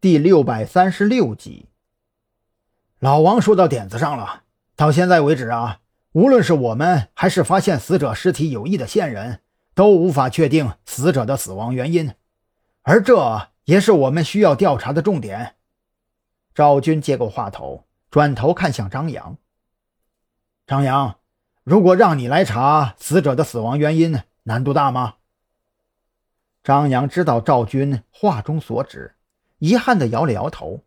第六百三十六集。老王说到点子上了。到现在为止啊，无论是我们还是发现死者尸体有异的线人，都无法确定死者的死亡原因，而这也是我们需要调查的重点。赵军接过话头，转头看向张扬。张扬，如果让你来查死者的死亡原因，难度大吗？张扬知道赵军话中所指，遗憾地摇了摇头。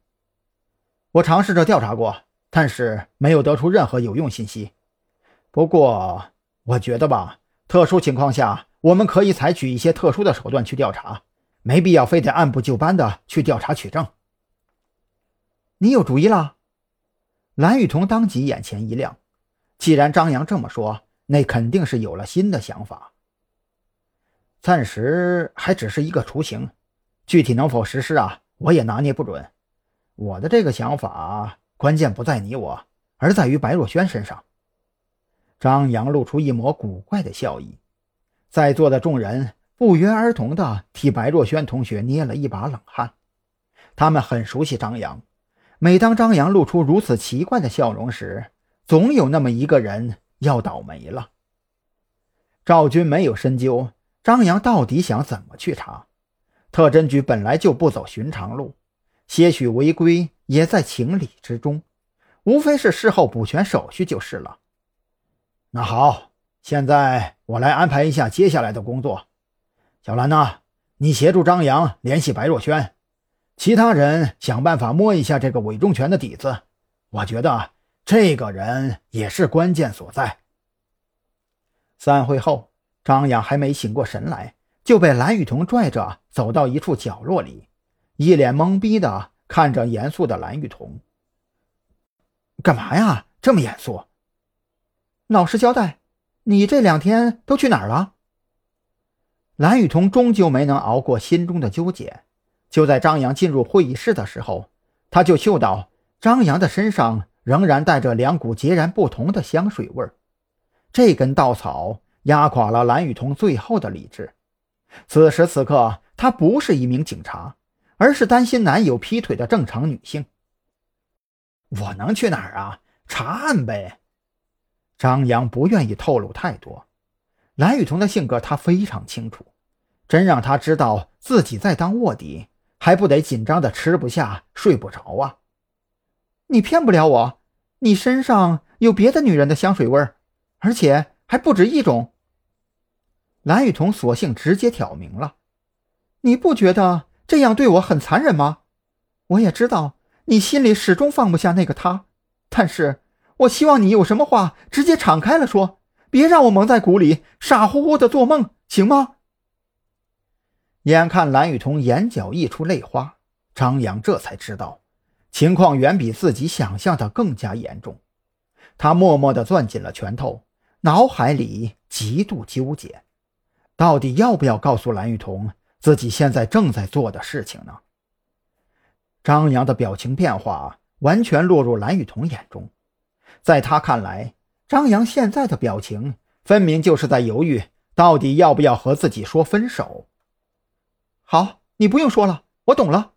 我尝试着调查过。但是没有得出任何有用信息。不过，我觉得吧，特殊情况下，我们可以采取一些特殊的手段去调查，没必要非得按部就班的去调查取证。你有主意了？蓝雨桐当即眼前一亮。既然张扬这么说，那肯定是有了新的想法。暂时还只是一个雏形，具体能否实施啊，我也拿捏不准。我的这个想法。关键不在你我，而在于白若萱身上。张扬露出一抹古怪的笑意，在座的众人不约而同地替白若萱同学捏了一把冷汗。他们很熟悉张扬，每当张扬露出如此奇怪的笑容时，总有那么一个人要倒霉了。赵军没有深究张扬到底想怎么去查，特侦局本来就不走寻常路，些许违规。也在情理之中，无非是事后补全手续就是了。那好，现在我来安排一下接下来的工作。小兰呐，你协助张扬联系白若萱，其他人想办法摸一下这个韦忠全的底子。我觉得这个人也是关键所在。散会后，张扬还没醒过神来，就被蓝雨桐拽着走到一处角落里，一脸懵逼的。看着严肃的蓝雨桐，干嘛呀？这么严肃？老实交代，你这两天都去哪儿了？蓝雨桐终究没能熬过心中的纠结。就在张扬进入会议室的时候，他就嗅到张扬的身上仍然带着两股截然不同的香水味儿。这根稻草压垮了蓝雨桐最后的理智。此时此刻，他不是一名警察。而是担心男友劈腿的正常女性。我能去哪儿啊？查案呗。张扬不愿意透露太多。蓝雨桐的性格他非常清楚，真让他知道自己在当卧底，还不得紧张的吃不下睡不着啊！你骗不了我，你身上有别的女人的香水味儿，而且还不止一种。蓝雨桐索性直接挑明了，你不觉得？这样对我很残忍吗？我也知道你心里始终放不下那个他，但是我希望你有什么话直接敞开了说，别让我蒙在鼓里，傻乎乎的做梦，行吗？眼看蓝雨桐眼角溢出泪花，张扬这才知道情况远比自己想象的更加严重。他默默地攥紧了拳头，脑海里极度纠结，到底要不要告诉蓝雨桐？自己现在正在做的事情呢？张扬的表情变化完全落入蓝雨桐眼中，在他看来，张扬现在的表情分明就是在犹豫，到底要不要和自己说分手。好，你不用说了，我懂了。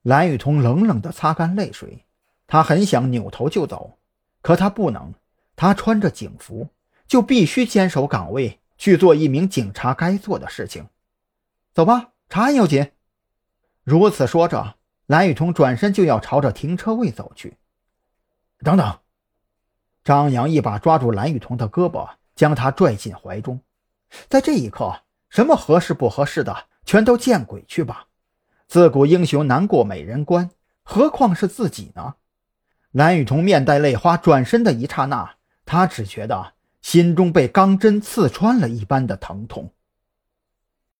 蓝雨桐冷冷地擦干泪水，他很想扭头就走，可他不能，他穿着警服，就必须坚守岗位，去做一名警察该做的事情。走吧，查案要紧。如此说着，蓝雨桐转身就要朝着停车位走去。等等！张扬一把抓住蓝雨桐的胳膊，将他拽进怀中。在这一刻，什么合适不合适的，全都见鬼去吧！自古英雄难过美人关，何况是自己呢？蓝雨桐面带泪花转身的一刹那，他只觉得心中被钢针刺穿了一般的疼痛。